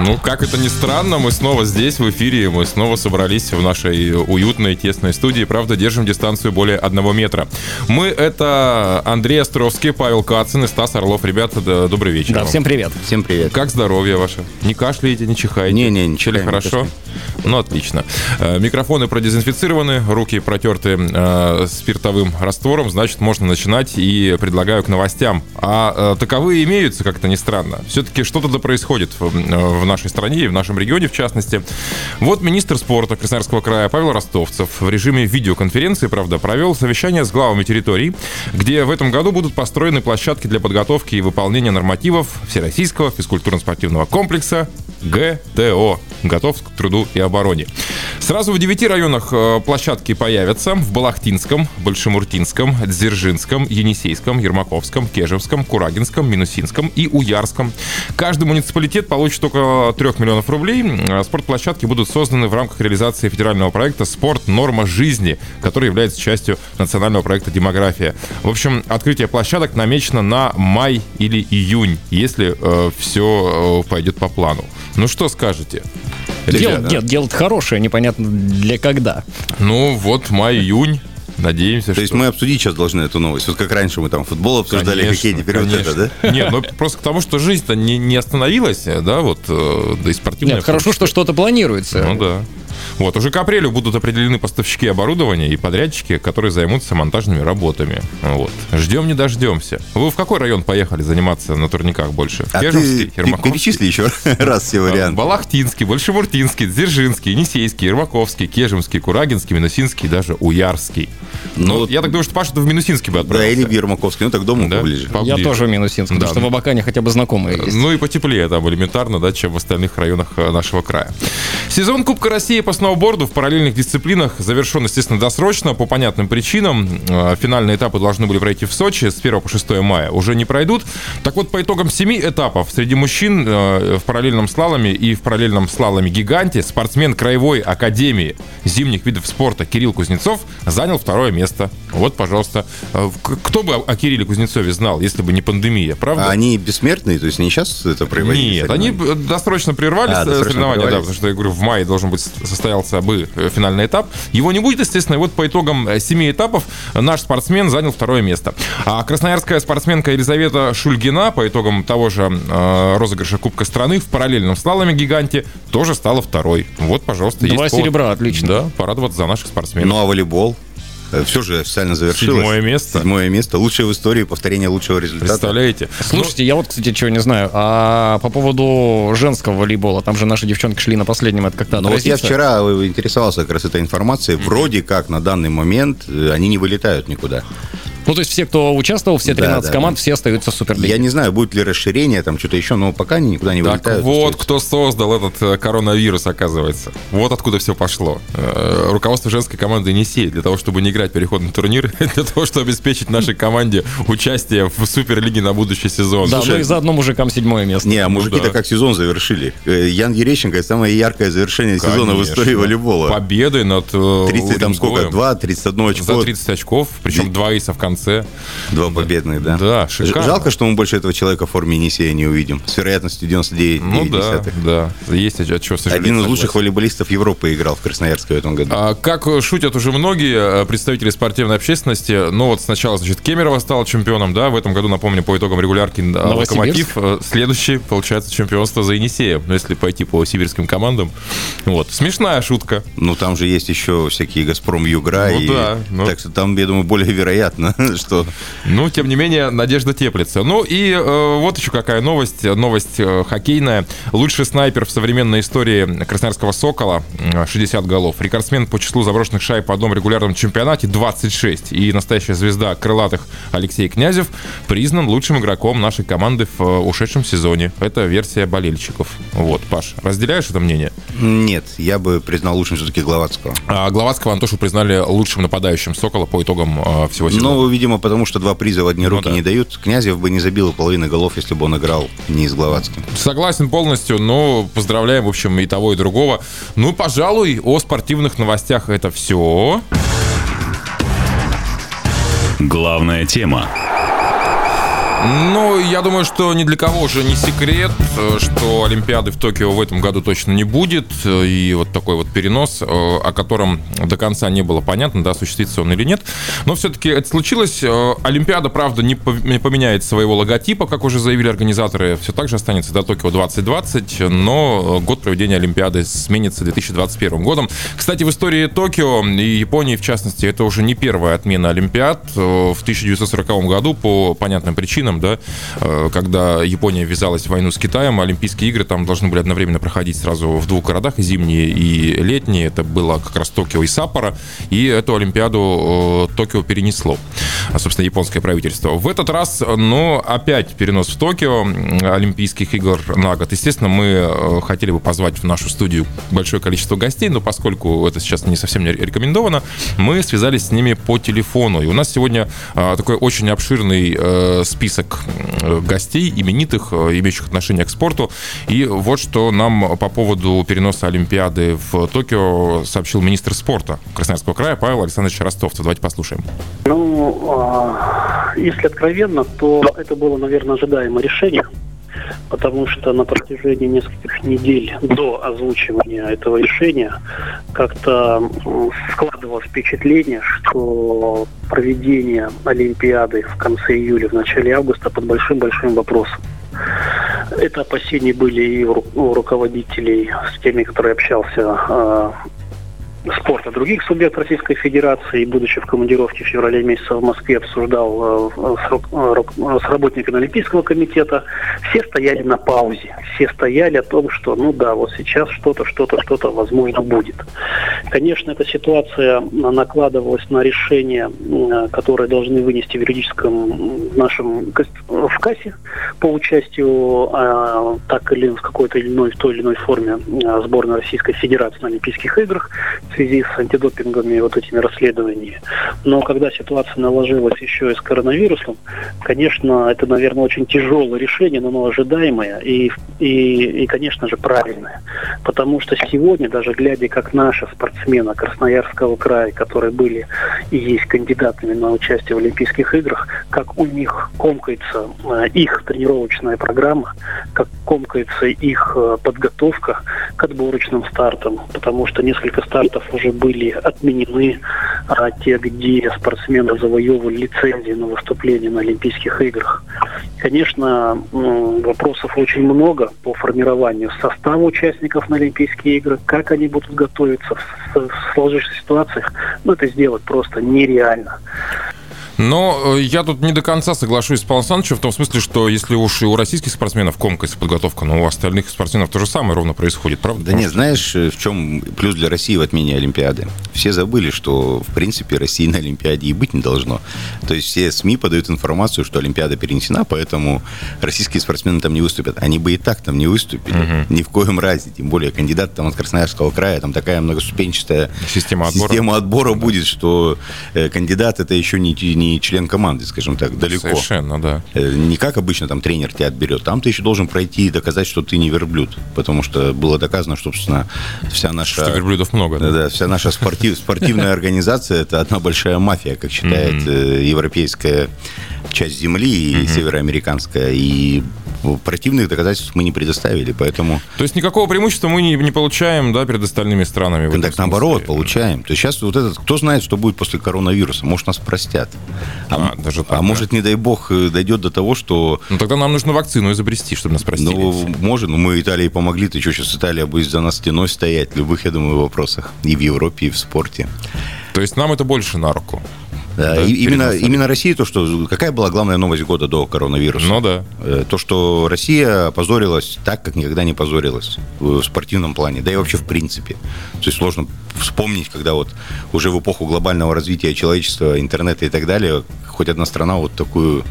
Ну, как это ни странно, мы снова здесь, в эфире, мы снова собрались в нашей уютной, тесной студии. Правда, держим дистанцию более одного метра. Мы — это Андрей Островский, Павел Кацин и Стас Орлов. Ребята, да, добрый вечер. Да, всем привет. Всем привет. Как здоровье ваше? Не кашляете, не чихаете? Не-не, ничего. Или хорошо? Ну, отлично. Э, микрофоны продезинфицированы, руки протерты э, спиртовым раствором, значит, можно начинать и предлагаю к новостям. А э, таковые имеются, как-то ни странно. Все-таки что-то да происходит в, в нашей стране и в нашем регионе, в частности. Вот министр спорта Красноярского края Павел Ростовцев в режиме видеоконференции, правда, провел совещание с главами территорий, где в этом году будут построены площадки для подготовки и выполнения нормативов Всероссийского физкультурно-спортивного комплекса ГТО. Готов к труду и обороне. Сразу в девяти районах э, площадки появятся. В Балахтинском, Большемуртинском, Дзержинском, Енисейском, Ермаковском, Кежевском, Курагинском, Минусинском и Уярском. Каждый муниципалитет получит около 3 миллионов рублей. Э, спортплощадки будут созданы в рамках реализации федерального проекта «Спорт. Норма жизни», который является частью национального проекта «Демография». В общем, открытие площадок намечено на май или июнь, если э, все э, пойдет по плану. Ну что скажете? Дело, нет, дело хорошее, непонятно для когда. Ну вот май-июнь. Надеемся, То что... есть мы обсудить сейчас должны эту новость. Вот как раньше мы там футбол обсуждали, Конечно, хоккей, теперь конечно. вот это, да? Нет, ну просто к тому, что жизнь-то не, не остановилась, да, вот, э, да и спортивная. Нет, хорошо, что что-то планируется. Ну да. Вот, уже к апрелю будут определены поставщики оборудования и подрядчики, которые займутся монтажными работами. Вот. Ждем не дождемся. Вы в какой район поехали заниматься на турниках больше? А Кежевский, ты, Ермаковский? перечисли еще раз все варианты. Балахтинский, Большемуртинский, Дзержинский, Енисейский, Ермаковский, Кежемский, Курагинский, Минусинский, даже Уярский. Ну, Ну, вот- я так думаю, что Паша в Минусинский бы Да, отправился. или в Ермаковске, ну так дому Да? поближе. По- Я поближе. тоже в Минусинск, Да. потому что в Абакане хотя бы знакомые есть. Ну и потеплее там элементарно, да, чем в остальных районах э, нашего края. Сезон Кубка России по сноуборду в параллельных дисциплинах завершен, естественно, досрочно по понятным причинам. Э, Финальные этапы должны были пройти в Сочи с 1 по 6 мая. Уже не пройдут. Так вот, по итогам семи этапов среди мужчин э, в параллельном слаломе и в параллельном слаломе гиганте спортсмен Краевой Академии зимних видов спорта Кирилл Кузнецов занял второе место. Вот, пожалуйста. Э, Кто бы о Кирилле Кузнецове знал, если бы не пандемия, правда? А они бессмертные, то есть не сейчас это проводили? Нет, они досрочно прервали А, досрочно соревнования, да, потому что, я говорю, в мае должен быть состоялся бы э, финальный этап. Его не будет, естественно, и вот по итогам э, семи этапов наш спортсмен занял второе место. А красноярская спортсменка Елизавета Шульгина по итогам того же э, розыгрыша Кубка страны в параллельном слаломе гиганте тоже стала второй. Вот, пожалуйста, Два есть повод. серебра, отлично. Да, порадоваться за наших спортсменов. Ну а волейбол? Все же официально завершилось. Седьмое место. Седьмое место. Лучшее в истории повторение лучшего результата. Представляете? Слушайте, я вот, кстати, чего не знаю. А по поводу женского волейбола, там же наши девчонки шли на последнем, это как-то Ну вот я вчера э, интересовался как раз этой информацией. Вроде как на данный момент э, они не вылетают никуда. Ну, то есть все, кто участвовал, все Да, 13 да, команд, да. все остаются в Суперлиге. Я не знаю, будет ли расширение, там что-то еще, но пока они никуда не Так вылетают. вот, кто создал этот э, коронавирус, оказывается. Вот откуда все пошло. Э, Руководство женской команды Енисей для того, чтобы не играть переходный турнир, для того, чтобы обеспечить нашей команде участие в Суперлиге на будущий сезон. Да, Слушай, ну и заодно мужикам седьмое место. Не, а мужики-то да. как сезон завершили. Э, Ян Ерещенко это самое яркое завершение сезона в конечно. истории волейбола. Победой над э, 30 там сколько? Уренгоем. 2, 31 очко. За 30 очков, причем Ди- два иса в конце. Два победных, да? Да, шикарно. Жалко, что мы больше этого человека в форме Енисея не увидим. С вероятностью 99 Ну да, да, есть от чего сожалеть. Один из лучших волейболистов Европы играл в Красноярске в этом году. А, Как шутят уже многие э, представители спортивной общественности, ну вот сначала, значит, Кемерово стал чемпионом, да, в этом году, напомню, по итогам регулярки э, Новосибирск. Локомотив, э, следующий, получается, чемпионство за Енисеем, ну, если пойти по сибирским командам. Вот, смешная шутка. Ну, там же есть еще всякие «Газпром Югра». Ну и... да, ну. Так что там, я думаю, более вероятно, что... Ну, тем не менее, надежда теплится. Ну и э, вот еще какая новость, новость э, хоккейная. Лучший снайпер в современной истории Красноярского «Сокола» э, 60 голов. Рекордсмен по числу заброшенных шайб по одном регулярном чемпионате 26. И настоящая звезда крылатых Алексей Князев признан лучшим игроком нашей команды в э, ушедшем сезоне. Это версия болельщиков. Вот, Паш, разделяешь это мнение? Нет, я бы признал лучшим все-таки Гловацкого. А Гловацкого Антошу признали лучшим нападающим «Сокола» по итогам э, всего сезона. Ну, видимо, потому что два приза в одни руки да. не дают. Князев бы не забил половины голов, если бы он играл не с Гловацким. Согласен полностью, но поздравляем, в общем, и того, и другого. Ну, пожалуй, о спортивных новостях это все. Главная тема. Ну, я думаю, что ни для кого уже не секрет, э, что Олимпиады в Токио в этом году точно не будет. И вот такой вот перенос, э, о котором до конца не было понятно, да, осуществится он или нет. Но все-таки это случилось. Э, Олимпиада, правда, не поменяет своего логотипа, как уже заявили организаторы. Все так же останется до Токио 2020, но год проведения Олимпиады сменится 2021 годом. Кстати, в истории Токио и Японии, в частности, это уже не первая отмена Олимпиад. В 1940 году по понятным причинам причинам, да, э, когда Япония ввязалась в войну с Китаем, Олимпийские игры там должны были одновременно проходить сразу в двух городах, зимние и летние. Это было как раз Токио и Саппоро, и эту Олимпиаду э, Токио перенесло, а, собственно, японское правительство. В этот раз, но опять перенос в Токио Олимпийских игр на год. Естественно, мы э, хотели бы позвать в нашу студию большое количество гостей, но поскольку это сейчас не совсем не рекомендовано, мы связались с ними по телефону. И у нас сегодня такой очень обширный список список э, гостей, именитых, э, имеющих отношение к спорту. И вот что нам по поводу переноса Олимпиады в Токио сообщил министр спорта Красноярского края Павел Александрович Ростовцев. Давайте послушаем. Ну, а, если откровенно, то это было, наверное, ожидаемое решение потому что на протяжении нескольких недель до озвучивания этого решения как-то складывалось впечатление, что проведение Олимпиады в конце июля, в начале августа под большим-большим вопросом. Это опасения были и у руководителей с теми, которые общался а, спорта других субъектов Российской Федерации. Будучи в командировке в феврале месяце в Москве, обсуждал э, с, с работниками Олимпийского комитета. Все стояли на паузе. Все стояли о том, что, ну да, вот сейчас что-то, что-то, что-то, возможно, будет. Конечно, эта ситуация накладывалась на решения, которые должны вынести в юридическом нашем в кассе по участию а, так или в какой-то или иной, в той или иной форме сборной Российской Федерации на Олимпийских играх связи с антидопинговыми вот этими расследованиями. Но когда ситуация наложилась еще и с коронавирусом, конечно, это, наверное, очень тяжелое решение, но оно ожидаемое и, и, и, конечно же, правильное. Потому что сегодня, даже глядя, как наши спортсмены Красноярского края, которые были и есть кандидатами на участие в Олимпийских играх, как у них комкается э, их тренировочная программа, как комкается их э, подготовка к отборочным стартам, потому что несколько стартов стартов уже были отменены, а те, где спортсмены завоевывали лицензии на выступление на Олимпийских играх. Конечно, вопросов очень много по формированию состава участников на Олимпийские игры, как они будут готовиться в сложившихся ситуациях, ну, это сделать просто нереально. Но э, я тут не до конца соглашусь с Павлом Александровичем в том смысле, что если уж и у российских спортсменов комкается подготовка, но у остальных спортсменов то же самое ровно происходит, правда? Да нет, знаешь, э, в чем плюс для России в отмене Олимпиады? Все забыли, что, в принципе, России на Олимпиаде и быть не должно. То есть все СМИ подают информацию, что Олимпиада перенесена, поэтому российские спортсмены там не выступят. Они бы и так там не выступили. Угу. Ни в коем разе. Тем более кандидат там от Красноярского края, там такая многоступенчатая система отбора, система отбора будет, что э, кандидат это еще не, не не член команды, скажем так, далеко. Совершенно, да. Э, не как обычно там тренер тебя отберет. Там ты еще должен пройти и доказать, что ты не верблюд. Потому что было доказано, что, собственно, вся наша... Что верблюдов много. Да, да вся наша спортив, спортивная организация – это одна большая мафия, как считает э, европейская часть земли и североамериканская. И противных доказательств мы не предоставили, поэтому... То есть никакого преимущества мы не, не получаем, да, перед остальными странами? Так наоборот, получаем. То есть сейчас вот этот, кто знает, что будет после коронавируса, может нас простят. А, а, даже так, а да. может, не дай бог, э, дойдет до того, что... Ну тогда нам нужно вакцину изобрести, чтобы нас простили. Ну, может, ну мы Италии помогли, ты что, сейчас Италия будет за нас стеной стоять в любых, я думаю, вопросах. И в Европе, и в спорте. То есть нам это больше на руку? Да, да, именно, именно Россия, то, что... Какая была главная новость года до коронавируса? Ну да. Э, то, что Россия позорилась так, как никогда не позорилась в спортивном плане, да и вообще в принципе. То есть сложно вспомнить, когда вот уже в эпоху глобального развития человечества, интернета и так далее, хоть одна страна вот такую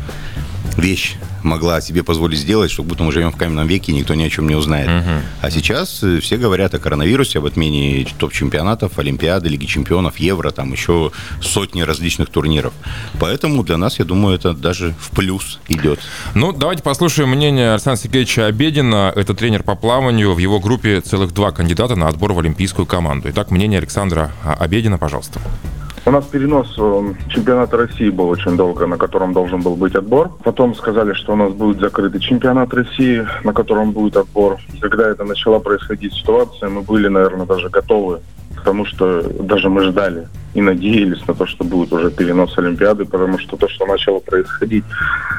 вещь могла себе позволить сделать, что будто мы живем в каменном веке, и никто ни о чем не узнает. Угу. А сейчас э, все говорят о коронавирусе, об отмене топ-чемпионатов, Олимпиады, Лиги чемпионов, Евро, там еще сотни различных турниров. Поэтому для нас, я думаю, это даже в плюс идет. Ну, давайте послушаем мнение Александра Сергеевича Обедина. Это тренер по плаванию. В его группе целых два кандидата на отбор в олимпийскую команду. Итак, мнение Александра Обедина, пожалуйста. У нас перенос э, чемпионата России был очень долго, на котором должен был быть отбор. Потом сказали, что у нас будет закрытый чемпионат России, на котором будет отбор. И когда это начала происходить ситуация, мы были, наверное, даже готовы к тому, что даже мы ждали и надеялись на то, что будет уже перенос Олимпиады, потому что то, что начало происходить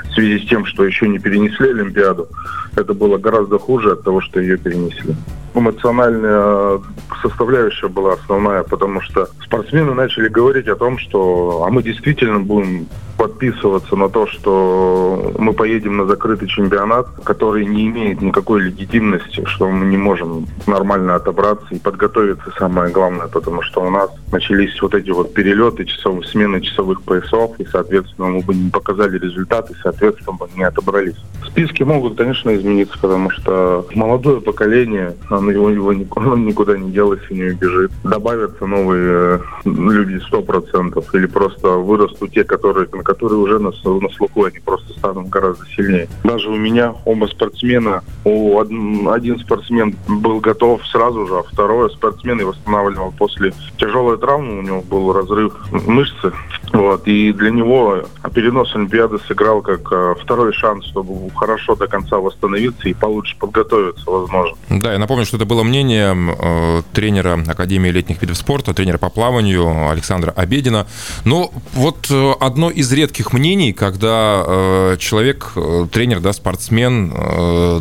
в связи с тем, что еще не перенесли Олимпиаду, это было гораздо хуже от того, что ее перенесли. Эмоциональная составляющая была основная, потому что спортсмены начали говорить о том, что а мы действительно будем подписываться на то, что мы поедем на закрытый чемпионат, который не имеет никакой легитимности, что мы не можем нормально отобраться и подготовиться, самое главное, потому что у нас начались вот эти вот перелеты, часовые смены часовых поясов, и, соответственно, мы бы не показали результаты, соответственно, бы не отобрались. Списки могут, конечно, измениться, потому что молодое поколение, оно его, его никуда не делается, не убежит. Добавятся новые э, люди 100%, или просто вырастут те, которые, которые уже на, на слуху, они просто станут гораздо сильнее. Даже у меня оба спортсмена, у один, один спортсмен был готов сразу же, а второй спортсмен и восстанавливал после тяжелой травмы, у него был разрыв мышцы, вот, и для него перенос Олимпиады сыграл как э, второй шанс, чтобы хорошо до конца восстановиться и получше подготовиться, возможно. Да, я напомню, что это было мнение э, тренера Академии летних видов спорта, тренера по плаванию Александра Обедина. Но вот э, одно из редких мнений, когда э, человек, тренер, да, спортсмен,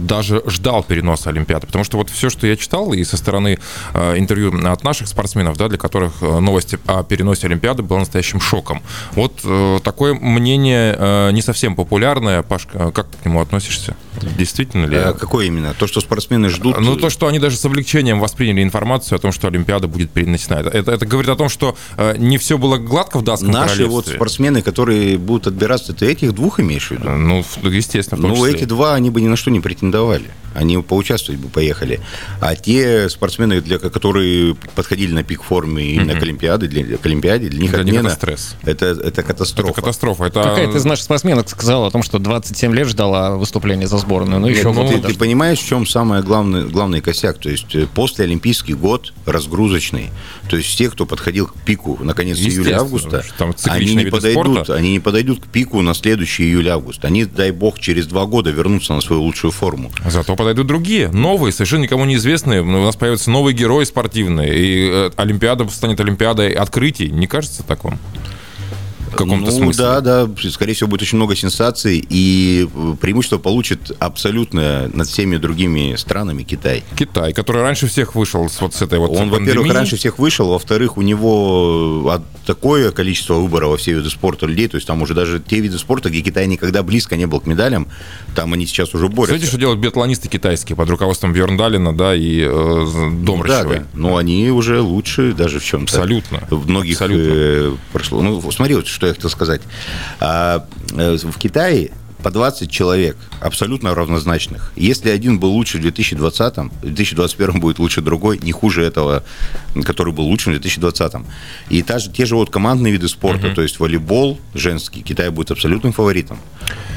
даже ждал переноса Олимпиады. Потому что вот все, что я читал, и со стороны интервью от наших спортсменов, да, для которых новости о переносе Олимпиады было настоящим шоком. Вот э, такое мнение э, не совсем популярное. Пашка, как ты к нему относишься? Действительно ли? А какое именно? То, что спортсмены ждут? Ну, то, что они даже с облегчением восприняли информацию о том, что Олимпиада будет перенесена. Это, это, это говорит о том, что э, не все было гладко в датском Наши вот спортсмены, которые будут отбираться, ты этих двух имеешь в виду? Ну, естественно, в том Ну, числе. эти два, они бы ни на что не претендовали они поучаствовать бы поехали. А те спортсмены, для которые подходили на пик формы и mm-hmm. на Олимпиады, для, к Олимпиаде, для них для отмена, это стресс. Это, это катастрофа. Это катастрофа. Это... Какая-то из наших спортсменок сказала о том, что 27 лет ждала выступления за сборную. Ну, еще ну, ты, ты понимаешь, в чем самый главный, главный косяк? То есть э, после Олимпийский год разгрузочный. То есть те, кто подходил к пику на конец июля-августа, они не подойдут, спорта. они не подойдут к пику на следующий июль-август. Они, дай бог, через два года вернутся на свою лучшую форму. Зато подойдут другие, новые, совершенно никому неизвестные. У нас появятся новые герои спортивные, и э, Олимпиада станет Олимпиадой открытий. Не кажется так вам? Каком-то ну, смысле. Да, да, скорее всего, будет очень много сенсаций, и преимущество получит абсолютно над всеми другими странами Китай. Китай, который раньше всех вышел с вот с этой вот Он, во-первых, раньше всех вышел, во-вторых, у него такое количество выбора во все виды спорта людей, то есть там уже даже те виды спорта, где Китай никогда близко не был к медалям, там они сейчас уже борются. Знаете, что делают биатлонисты китайские под руководством Бьерндалина, да, и э, Домрачевой? Да, да, но они уже лучше даже в чем-то. Абсолютно. В многих Абсолютно. Э, прошло. Ну, смотри, вот что я хотел сказать. А, э, в Китае по 20 человек, абсолютно равнозначных. Если один был лучше в 2020, в 2021 будет лучше другой, не хуже этого, который был лучше в 2020. И та же, те же вот командные виды спорта, uh-huh. то есть волейбол женский, Китай будет абсолютным фаворитом.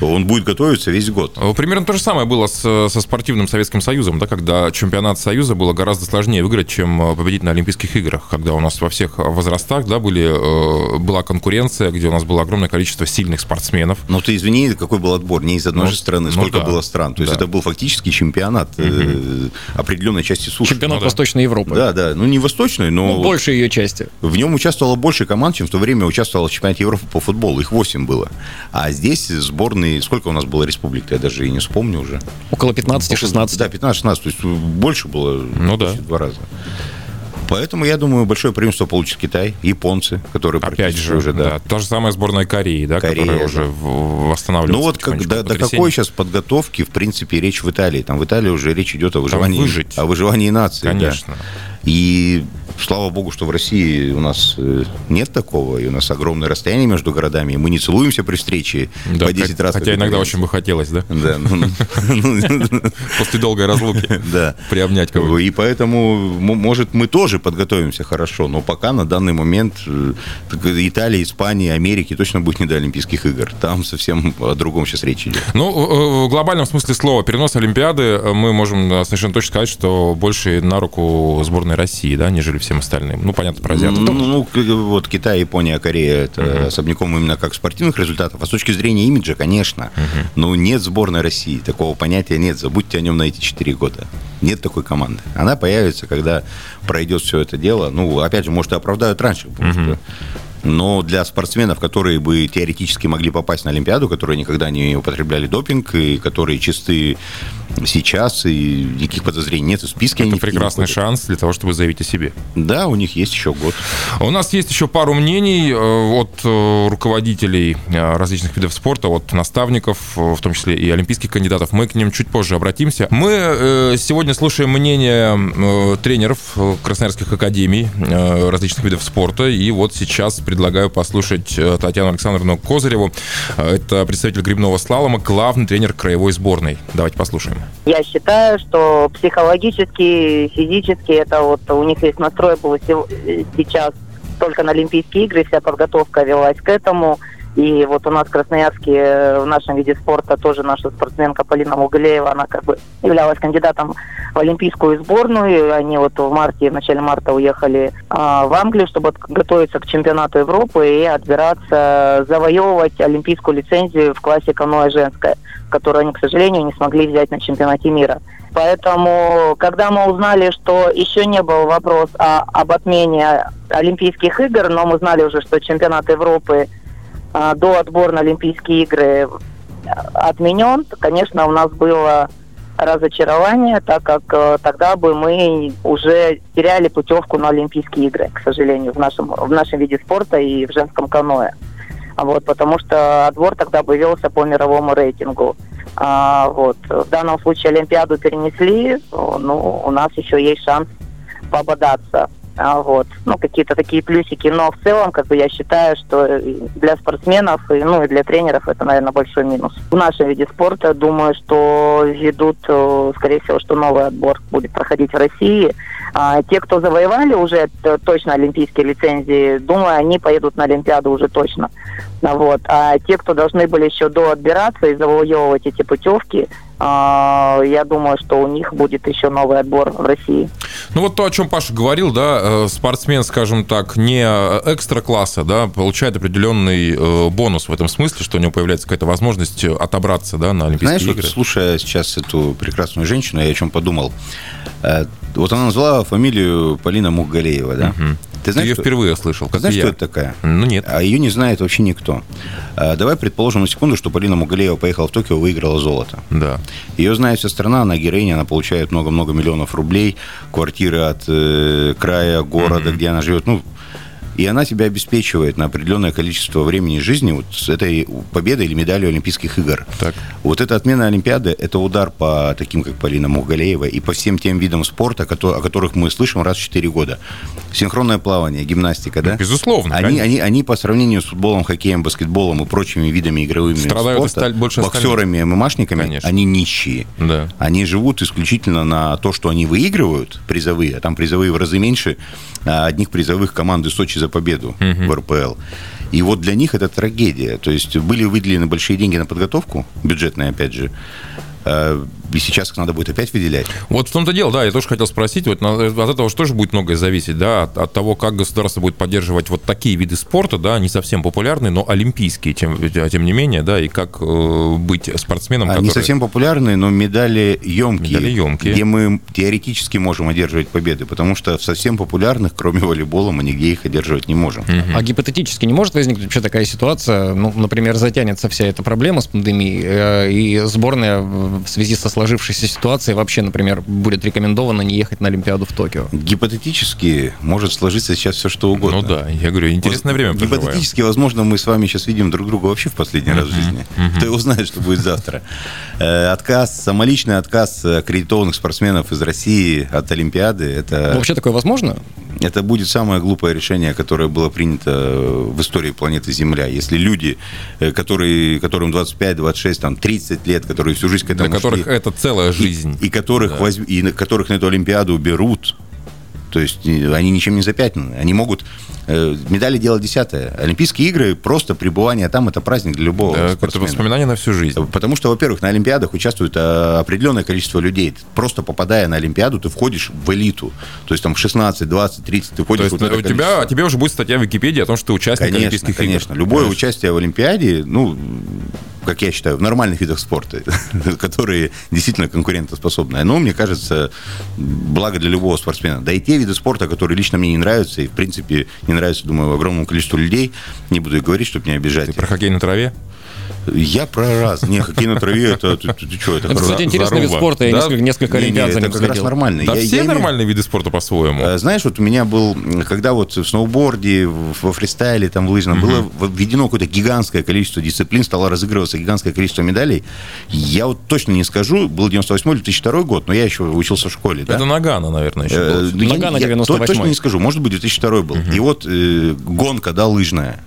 Он будет готовиться весь год. Примерно то же самое было с, со спортивным Советским Союзом, да, когда чемпионат Союза было гораздо сложнее выиграть, чем э, победить на Олимпийских играх, когда у нас во всех возрастах да, были, э, была конкуренция, где у нас было огромное количество сильных спортсменов. Но ты извини, какой был отбор? Не из одной ну, же страны, ну сколько ну, да. было стран. То есть да. это был фактически чемпионат угу. э, определенной части суши. Чемпионат ну, Восточной Европы. Да, да. Ну, не Восточной, но... Ну, больше ее части. В нем участвовало больше команд, чем в то время участвовало в чемпионате Европы по футболу. Их 8 было. А здесь сборные... Сколько у нас было республик? Я даже и не вспомню уже. Около 15-16. Да, 15-16. То есть больше было ну, да. два раза. Поэтому, я думаю, большое преимущество получит Китай, японцы, которые Опять же, уже, да. да. Та же самая сборная Кореи, да, Корея, которая да. уже восстанавливается. Ну вот как, до, до какой сейчас подготовки, в принципе, речь в Италии? Там в Италии уже речь идет о выживании, выжить. о выживании нации. Конечно. Да. И слава богу, что в России у нас э, нет такого, и у нас огромное расстояние между городами, и мы не целуемся при встрече да, по 10 раз. Хотя иногда очень бы хотелось, да? Да. Ну, ну. После долгой разлуки да. приобнять кого-нибудь. И поэтому, может, мы тоже подготовимся хорошо, но пока на данный момент э, Италия, Испания, Америки точно будет не до Олимпийских игр. Там совсем о другом сейчас речь идет. Ну, в глобальном смысле слова, перенос Олимпиады, мы можем совершенно точно сказать, что больше на руку сборной сборной России, да, нежели всем остальным. Ну, понятно, про азиатов. Ну, ну, вот Китай, Япония, Корея это особняком именно как спортивных результатов, а с точки зрения имиджа, конечно. Но нет сборной России, такого понятия нет. Забудьте о нем на эти 4 года. Нет такой команды. Она появится, когда пройдет все это дело. Ну, опять же, может, и оправдают раньше, потому что но для спортсменов, которые бы теоретически могли попасть на Олимпиаду, которые никогда не употребляли допинг, и которые чисты сейчас, и никаких подозрений нет, и в списке Это прекрасный шанс для того, чтобы заявить о себе. Да, у них есть еще год. У нас есть еще пару мнений э, от э, руководителей э, различных видов спорта, от наставников, в том числе и олимпийских кандидатов. Мы к ним чуть позже обратимся. Мы сегодня слушаем мнение тренеров красноярских академий различных видов спорта. И вот сейчас предлагаю послушать э, Татьяну Александровну Козыреву. Э, Это представитель грибного слалома, главный тренер краевой сборной. Давайте послушаем. Я считаю, что психологически, физически это вот у них весь настрой был сев- сейчас только на Олимпийские игры, вся подготовка велась к этому. И вот у нас в Красноярске э, в нашем виде спорта тоже наша спортсменка Полина Мугалеева, она как бы являлась кандидатом в олимпийскую сборную. И Они вот в марте, в начале марта уехали а, в Англию, чтобы от- готовиться к чемпионату Европы и отбираться, завоевывать олимпийскую лицензию в классе каноэ женская, которую они, к сожалению, не смогли взять на чемпионате мира. Поэтому, когда мы узнали, что еще не был вопрос о- об отмене Олимпийских игр, но мы знали уже, что чемпионат Европы а, до отбора на Олимпийские игры а, отменен, конечно, у нас было разочарование, так как э, тогда бы мы уже теряли путевку на Олимпийские игры, к сожалению, в нашем, в нашем виде спорта и в женском каноэ. Вот, потому что отбор тогда бы велся по мировому рейтингу. А, вот. В данном случае Олимпиаду перенесли, о, ну, у нас еще есть шанс пободаться. А, вот. Ну, какие-то такие плюсики. Но в целом, как бы я считаю, что для спортсменов, и, ну, и для тренеров это, наверное, большой минус. В нашем виде спорта, думаю, что ведут, э, скорее всего, что новый отбор будет проходить в России. А те, кто завоевали уже т- точно олимпийские лицензии, думаю, они поедут на Олимпиаду уже точно. Ну Вот. А те, кто должны были еще до отбираться и завоевывать эти путевки, а, я думаю, что у них будет еще новый отбор в России. Ну вот то, о чем Паша говорил, да, э, спортсмен, скажем так, не экстра класса, да, получает определенный э, бонус в этом смысле, что у него появляется какая-то возможность отобраться, да, на Олимпийские Знаешь, вот игры. слушая сейчас эту прекрасную женщину, я о чем подумал. Вот она назвала фамилию Полина Мухгалеева, да? Мгм. Ты Ты знаешь, ее что- впервые слышал, как знаешь, и кто я. это такая? Ну нет. А ее не знает вообще никто. Э, Давай предположим на секунду, что Полина Мугалеева поехала в Токио, выиграла золото. Да. Ее знает вся страна, она героиня, она получает много-много миллионов рублей, квартиры от э, края города, где она живет. Ну, и она тебя обеспечивает на определенное количество времени жизни вот с этой победой или медалью Олимпийских игр. Так. Вот эта отмена Олимпиады – это удар по таким, как Полина Мухгалеева, и по всем тем видам спорта, о которых мы слышим раз в 4 года. Синхронное плавание, гимнастика, да? Безусловно, Они, конечно. они, они по сравнению с футболом, хоккеем, баскетболом и прочими видами игровыми Страдают спорта, осталь- больше боксерами, ММАшниками, Конечно. они нищие. Да. Они живут исключительно на то, что они выигрывают призовые, а там призовые в разы меньше а, одних призовых команды Сочи за победу в РПЛ. И вот для них это трагедия. То есть были выделены большие деньги на подготовку, бюджетные, опять же, и сейчас их надо будет опять выделять. Вот в том-то дело, да, я тоже хотел спросить, вот от этого же тоже будет многое зависеть, да, от, от того, как государство будет поддерживать вот такие виды спорта, да, не совсем популярные, но олимпийские, тем, тем не менее, да, и как э, быть спортсменом, Они который- совсем популярные, но медали емкие, Медали ёмкие. где мы теоретически можем одерживать победы, потому что в совсем популярных, кроме волейбола, мы нигде их одерживать не можем. А гипотетически не может возникнуть вообще такая ситуация, ну, например, затянется вся эта проблема с пандемией, э, и сборная в связи со сложившейся ситуацией вообще, например, будет рекомендовано не ехать на Олимпиаду в Токио. Гипотетически может сложиться сейчас все что угодно. Ну да, я говорю, интересное время проживаем. Гипотетически, возможно, мы с вами сейчас видим друг друга вообще в последний раз в жизни. Кто его знает, что будет завтра. Э, Отказ, самоличный отказ аккредитованных спортсменов из России от Олимпиады, это, Вообще такое возможно? это будет самое глупое решение, которое было принято в истории планеты Земля. Если люди, э, которые, которым 25, 26, там, 30 лет, которые всю жизнь к Для которых шли, это целая жизнь. и, и которых Да. возьм- и на которых на эту Олимпиаду берут, То есть э, они ничем не запятнаны. Они могут... э, Медали дело десятое. Олимпийские игры, просто пребывание там, это праздник для любого Э, Это спортсмена. воспоминание на всю жизнь. Потому что, во-первых, на Олимпиадах участвует э, определенное количество людей. Просто попадая на Олимпиаду, ты входишь в элиту. То есть там 16, 20, 30, ты То входишь есть в вот это у тебя, тебе уже будет статья в Википедии о том, что ты участник Конечно, Олимпийских конечно. игр. Любое Конечно. участие в Олимпиаде, ну, как я считаю, в нормальных видах спорта, которые действительно конкурентоспособны, оно, мне кажется, благо для любого спортсмена. Да и те виды спорта, которые лично мне не нравятся, и, в принципе, не нравятся, думаю, огромному количеству людей, не буду и говорить, чтобы не обижать. Ты про хоккей на траве? Я про раз. Не, хоккей на траве, это ты, ты- ты что, это Это, хорошо. кстати, интересный вид спорта. Я Да? несколько, несколько Не, не, олимпиад за это ним как раз нормально. Да Я- все я имею- нормальные виды спорта по-своему. Э, Знаешь, вот у меня был, когда вот в сноуборде, во фристайле, там, в лыжном, было введено какое-то гигантское количество дисциплин, стало разыгрываться гигантское количество медалей. Я вот точно не скажу, был 98 или 2002 год, но я еще учился в школе, да? Это Нагана, наверное, еще Э, было. я- Нагано я 98-й. Точно не скажу, может быть, 2002 был. И вот э, гонка, да, лыжная.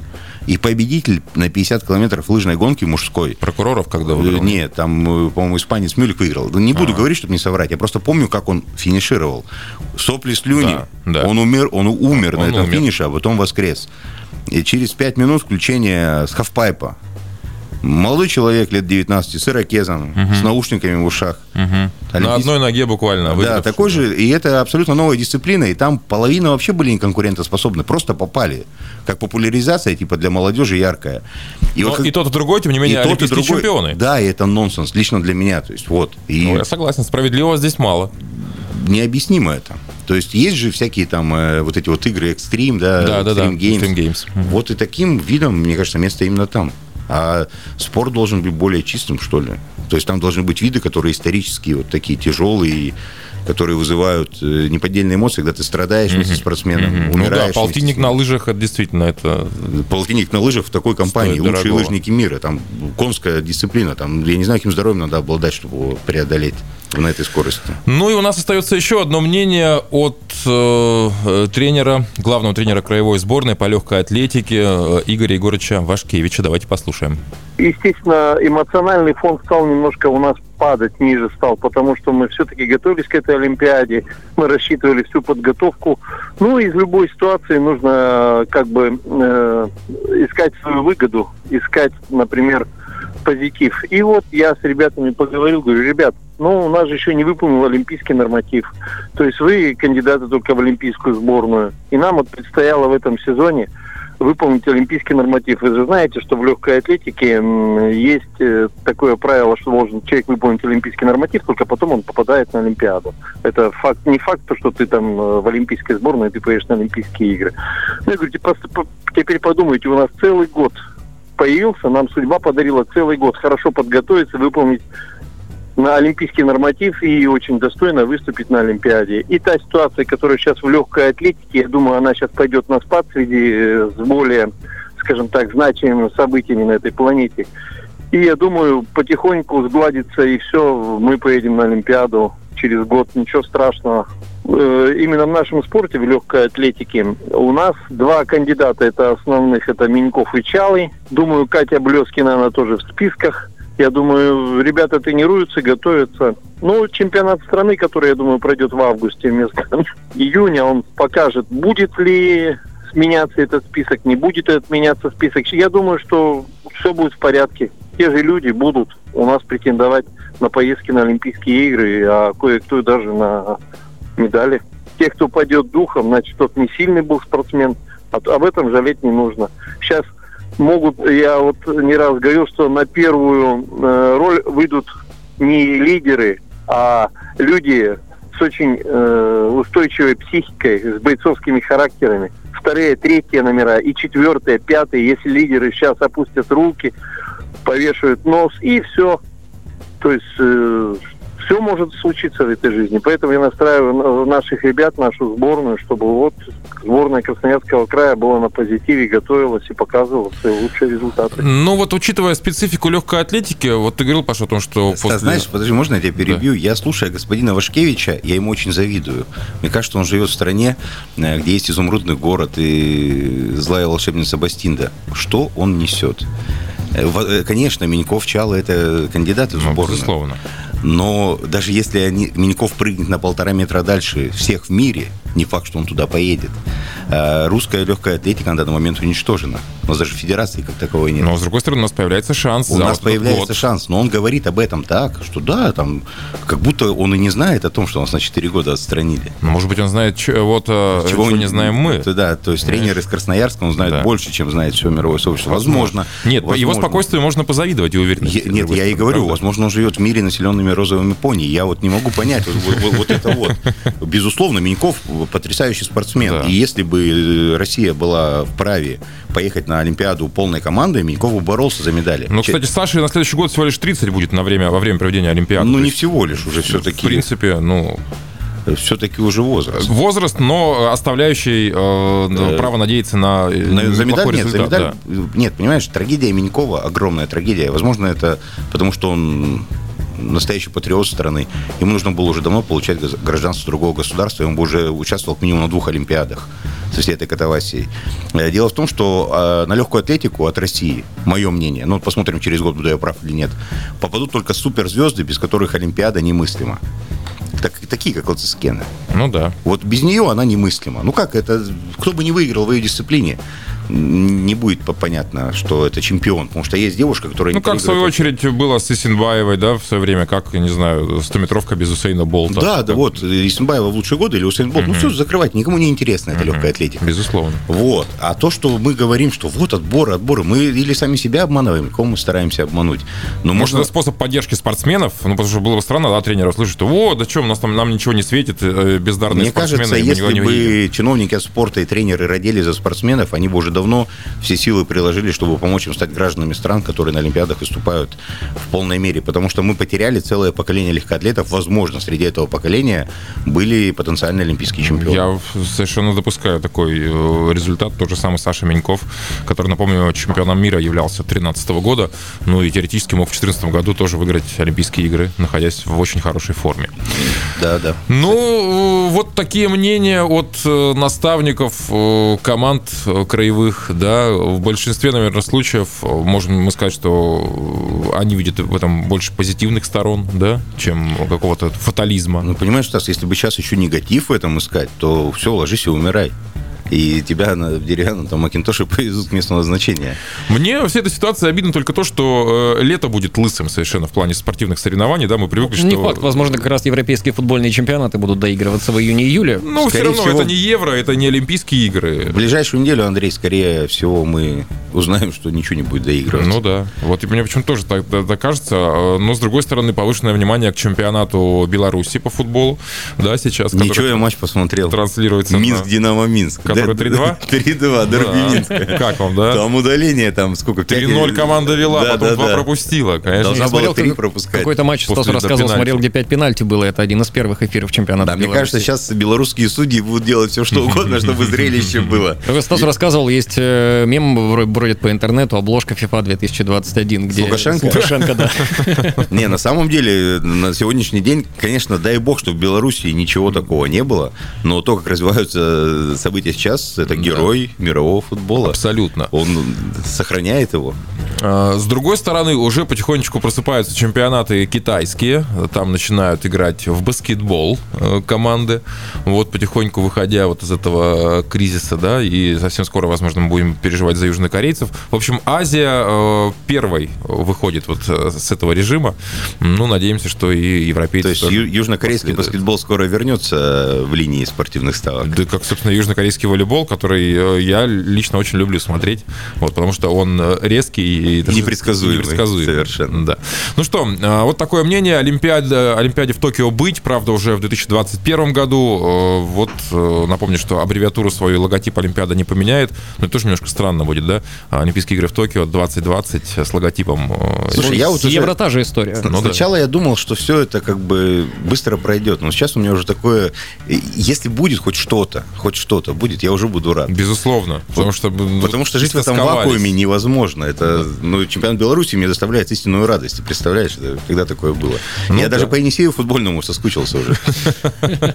И победитель на 50 километров лыжной гонки мужской Прокуроров когда Э, выиграл? Нет, там, э, по-моему, испанец Мюлик выиграл. Ну, Не буду говорить, чтобы не соврать. Я просто помню, как он финишировал. Сопли слюни. Да, да. Он умер, он умер на Он этом умер. финише, а потом воскрес. И через 5 минут включение с хавпайпа. Молодой человек лет 19 с ирокезом, с наушниками в ушах. На Олимпийский- одной ноге буквально. Да, такой же, и это абсолютно новая дисциплина, и там половина вообще были неконкурентоспособны, просто попали. Как популяризация, типа, для молодежи яркая. И, Но вот и тот, и другой, тем не менее, и тот, и другой- чемпионы. Да, и это нонсенс, лично для меня, то есть вот. И Ну, я согласен, справедливого здесь мало. необъяснимо это. То есть есть же всякие там э, вот эти вот игры экстрим, да, Да, да, да, Extreme Games. Extreme Games. Вот и таким видом, мне кажется, место именно там. А спорт должен быть более чистым, что ли. То есть там должны быть виды, которые исторические, вот такие тяжелые, которые вызывают э, неподдельные эмоции, когда ты страдаешь вместе с спортсменом, Ну да, умираешь. вместе полтинник с ним. на лыжах, это действительно это... Полтинник на лыжах в такой компании, Стоит лучшие дорогого. лыжники мира, там конская дисциплина, там, я не знаю, каким здоровьем надо обладать, чтобы его преодолеть на этой скорости. Ну и у нас остается еще одно мнение от э, э, тренера, главного тренера краевой сборной по легкой атлетике э, Игоря Егоровича Вашкевича. Давайте послушаем. естественно, эмоциональный фон стал немножко у нас падать ниже стал, потому что мы все-таки готовились к этой Олимпиаде, мы рассчитывали всю подготовку. Ну, из любой ситуации нужно э, как бы э, искать свою выгоду, искать, например, позитив. И вот я с ребятами поговорил, говорю, ребят, ну, у нас же еще не выполнил олимпийский норматив. То есть вы кандидаты только в олимпийскую сборную. И нам вот предстояло в этом сезоне выполнить олимпийский норматив. Вы же знаете, что в легкой атлетике есть э, такое правило, что должен человек выполнить олимпийский норматив, только потом он попадает на Олимпиаду. Это факт, не факт, то, что ты там э, в олимпийской сборной, ты поедешь на Олимпийские игры. Ну, я говорю, «Типа, теперь подумайте, у нас целый год появился, нам судьба подарила целый год хорошо подготовиться, выполнить на олимпийский норматив и очень достойно выступить на Олимпиаде. И та ситуация, которая сейчас в легкой атлетике, я думаю, она сейчас пойдет на спад среди э, с более, скажем так, значимыми событиями на этой планете. И я думаю, потихоньку сгладится и все, мы поедем на Олимпиаду через год, ничего страшного. Э, Именно в нашем спорте, в легкой атлетике, у нас два кандидата, это основных, это Миньков и Чалый. Думаю, Катя Блескина, она тоже в списках. Я думаю, ребята тренируются, готовятся. Ну, чемпионат страны, который, я думаю, пройдет в августе вместо июня, он покажет, будет ли меняться этот список, не будет этот меняться список. Я думаю, что все будет в порядке. Те же люди будут у нас претендовать на поездки на Олимпийские игры, а кое-кто даже на медали. Те, кто падет духом, значит, тот не сильный был спортсмен. А- Об этом жалеть не нужно. Сейчас могут, я вот не раз говорил, что на первую э, роль выйдут не лидеры, а люди с очень э, устойчивой психикой, с бойцовскими характерами. Вторые, третьи номера и четвертые, пятые, если лидеры сейчас опустят руки, повешают нос и все. То есть все может случиться в этой жизни. Поэтому я настраиваю на- наших ребят, нашу сборную, чтобы вот сборная Красноярского края была на позитиве, готовилась и показывала свои лучшие результаты. Ну вот, учитывая специфику легкой атлетики, вот ты говорил, Паша, о том, что Стас, после... знаешь, подожди, можно я тебя перебью? Я слушаю господина Вашкевича, я ему очень завидую. Мне кажется, он живет в стране, э, где есть изумрудный город и злая волшебница Бастинда. Что он несет? Э, э, Конечно, Миньков, Чало – это кандидаты в Ну, сборную. безусловно. Но даже если они, Миньков прыгнет на полтора метра дальше всех в мире, Не факт, что он туда поедет. А русская легкая атлетика на данный момент уничтожена. У нас даже федерации как таковой нет. Но, с другой стороны, у нас появляется шанс. У нас вот появляется год. шанс, но он говорит об этом так, что да, там, как будто он и не знает о том, что нас на 4 года отстранили. Ну, Может быть, он знает вот, э, чего, не знаем мы. Это да, то есть тренер из Красноярска, он знает Да. больше, чем знает все мировое сообщество. Возможно. Нет, его возможно. спокойствию можно позавидовать и уверенности. Я- нет, я и говорю, возможно, он живет в мире, населенными розовыми пони. Я вот не могу понять вот, это вот. Безусловно, Миньков потрясающий спортсмен. И если бы э, Россия была вправе поехать на Олимпиаду полной командой, Миньков бы боролся за медали. Ну, кстати, Саше на следующий год всего лишь 30 будет на время, во время проведения Олимпиады. ну не всего лишь уже В все-таки. принципе, ну, Все-таки уже возраст. возраст, но оставляющий э, право надеяться на, э, На- за медаль нет, за результат, медаль нет, понимаешь, трагедия Минькова огромная трагедия. Возможно, это потому, что он настоящий патриот страны. Ему нужно было уже давно получать гражданство другого государства, и он бы уже участвовал к минимум на двух Олимпиадах со всей этой катавасией. Э, Дело в том, что э, на легкую атлетику от России, мое мнение, ну посмотрим через год, буду я прав или нет, попадут только суперзвезды, без которых Олимпиада немыслима. Так, такие, как Лацискена. Ну да. Вот без нее она немыслима. Ну как это? Кто бы не выиграл в ее дисциплине, не будет по- понятно, что это чемпион. Потому что есть девушка, которая Ну, как в свою проигрывает. очередь было с Исинбаевой, да, в свое время, как, не знаю, 100-метровка без Усейна Болта. Да, да, вот, Исенбаева в лучшие годы или Усейн Болт. Ну, все закрывать, никому не интересна эта легкая атлетика. Безусловно. Вот. А то, что мы говорим, что вот отборы, отборы, мы или сами себя обманываем, кого мы стараемся обмануть. Но Может, можно... это способ поддержки спортсменов? Ну, потому что было бы странно, да, тренера услышать, что, о, да что, у нас там нам ничего не светит, э, бездарные Мне спортсмены. кажется, и мы если не выйдем». бы чиновники от спорта и тренеры родили за спортсменов, они бы уже давно все силы приложили, чтобы помочь им стать гражданами стран, которые на Олимпиадах выступают в полной мере. Потому что мы потеряли целое поколение легкоатлетов. Возможно, среди этого поколения были потенциальные олимпийские чемпионы. Я совершенно допускаю такой э, результат. Тот же самый Саша Меньков, который, напомню, чемпионом мира являлся 2013 года. Ну и теоретически мог в 2014 году тоже выиграть Олимпийские игры, находясь в очень хорошей форме. Да, да. Ну, э, вот такие мнения от э, наставников команд э, краевых, да, в большинстве, наверное, случаев мы сказать, что э, они видят в этом больше позитивных сторон, да, чем какого-то фатализма. Ну, понимаешь, Стас, если бы сейчас еще негатив в этом искать, то все, ложись и умирай. И тебя на в деревянном там Макинтоше повезут к месту назначения. Мне во всей этой ситуации обидно только то, что э, лето будет лысым совершенно в плане спортивных соревнований, да, мы привыкли, Не что... факт, возможно, как раз европейские футбольные чемпионаты будут доигрываться в июне-июле. Ну, все равно, всего- это не евро, это не Олимпийские игры. В ближайшую неделю, Андрей, скорее всего, мы узнаем, что ничего не будет доигрываться. Ну да. Вот и мне почему-то тоже так, так- так кажется. Э, Но, с другой стороны, повышенное внимание к чемпионату Беларуси по футболу, да, сейчас. Ничего, я матч посмотрел. транслируется. Минск, на- Динамо, Минск. Который 3-2? 3-2, дерби Да. Минска. Как вам, да? Там удаление, там сколько? пять- 3-0 команда вела, Да, потом да, два да. пропустила. Конечно, Должна была смотрел, три как- пропускать. Какой-то матч Стас рассказывал, пенальти. смотрел, где 5 пенальти было. Это один из первых эфиров чемпионата Да, мне кажется, сейчас белорусские судьи будут делать все, что угодно, чтобы зрелище было. Стас рассказывал, есть э, мем вро- бродит по интернету, обложка FIFA 2021, где... Лукашенко? С Лукашенко, да. Не, на самом деле, на сегодняшний день, конечно, дай бог, что в Беларуси ничего такого не было, но то, как развиваются события сейчас, это герой мирового футбола. абсолютно. Он сохраняет его. А, С другой стороны, уже потихонечку просыпаются чемпионаты китайские. Там начинают играть в баскетбол э, команды. Вот потихоньку выходя вот из этого кризиса, да, и совсем скоро, возможно, мы будем переживать за южнокорейцев. В общем, Азия э, первой выходит вот э, с этого режима. Ну, надеемся, что и европейцы То есть ю- южнокорейский последуют. баскетбол скоро вернется в линии спортивных ставок. Да, как, собственно, южнокорейский волейбол, который э, я лично очень люблю смотреть, вот, потому что он э, резкий и даже Непредсказуемый, непредсказуемый. совершенно. Да. Ну что, э, вот такое мнение. Олимпиада, Олимпиаде в Токио быть, правда, уже в 2021 году. Э, Вот, э, напомню, что аббревиатуру свою логотип Олимпиада не поменяет. Но это тоже немножко странно будет, да? А Олимпийские игры в Токио 2020 с логотипом. э, Слушай, я вот С уже- Евро та же история. Ну да. Сначала я думал, что все это как бы быстро пройдет, но сейчас у меня уже такое, если будет хоть что-то, хоть что-то будет, я уже буду рад. Безусловно. Потому что, ну, Потому что жить в этом вакууме невозможно. Это ну, чемпионат Беларуси мне доставляет истинную радость. Ты представляешь, это- когда такое было? Ну Я да. даже по Енисею футбольному соскучился уже.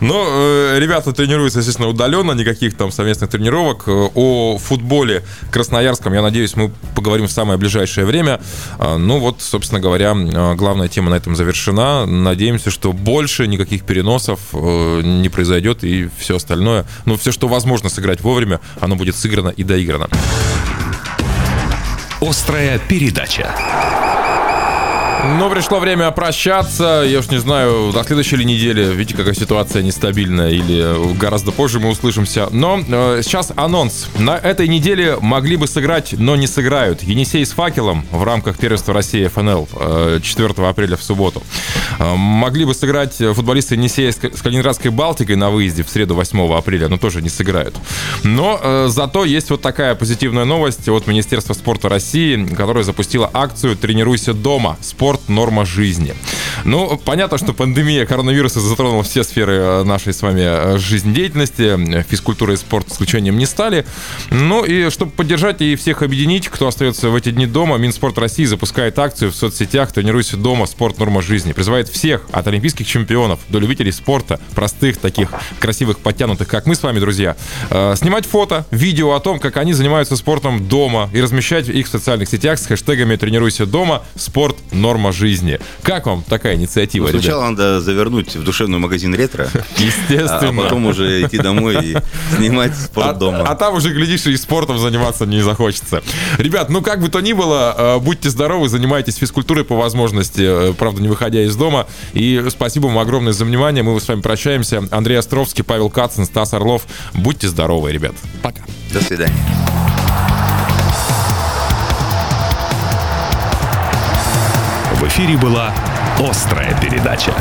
Но э, ребята тренируются, естественно, удаленно, никаких там совместных тренировок. Э, О футболе красноярском, я надеюсь, мы поговорим в самое ближайшее время. А, Ну вот, собственно говоря, э, главная тема на этом завершена. Надеемся, что больше никаких переносов э, не произойдет и все остальное. Ну, все, что возможно сыграть вовремя, оно будет сыграно и доиграно. Острая передача. Но пришло время прощаться. Я уж не знаю, до следующей ли недели. Видите, какая ситуация нестабильная. Или гораздо позже мы услышимся. Но э, сейчас анонс. На этой неделе могли бы сыграть, но не сыграют. Енисей с факелом в рамках первенства России ФНЛ э, 4 апреля в субботу. Э, могли бы сыграть футболисты Енисея с с Калининградской Балтикой на выезде в среду 8 апреля, но тоже не сыграют. Но э, зато есть вот такая позитивная новость от Министерства спорта России, которое запустило акцию «Тренируйся дома. Спорт – норма жизни». Ну, понятно, что пандемия коронавируса затронула все сферы э, нашей с вами э, жизнедеятельности. Физкультура и спорт исключением не стали. Ну и чтобы поддержать и всех объединить, кто остается в эти дни дома, Минспорт России запускает акцию в соцсетях «Тренируйся дома. Спорт – норма жизни». Призывает всех, от олимпийских чемпионов до любителей спорта, простых таких красивых, подтянутых, как мы с вами, друзья, э, снимать фото, видео о том, как они занимаются спортом дома и размещать их в социальных сетях с хэштегами «Тренируйся дома. Спорт – норма жизни». Как вам такая инициатива, ребят? Сначала надо завернуть в душевный магазин ретро, а Естественно. потом уже идти домой и снимать спорт А, дома. а там уже, глядишь, и спортом заниматься не захочется. Ребят, ну как бы то ни было, э, будьте здоровы, занимайтесь физкультурой по возможности, э, правда, не выходя из дома. И спасибо вам огромное за внимание. Мы с вами прощаемся. Андрей Островский, Павел Кацин, Стас Орлов. Будьте здоровы, ребят. Пока. До свидания. Эфире была «Острая передача».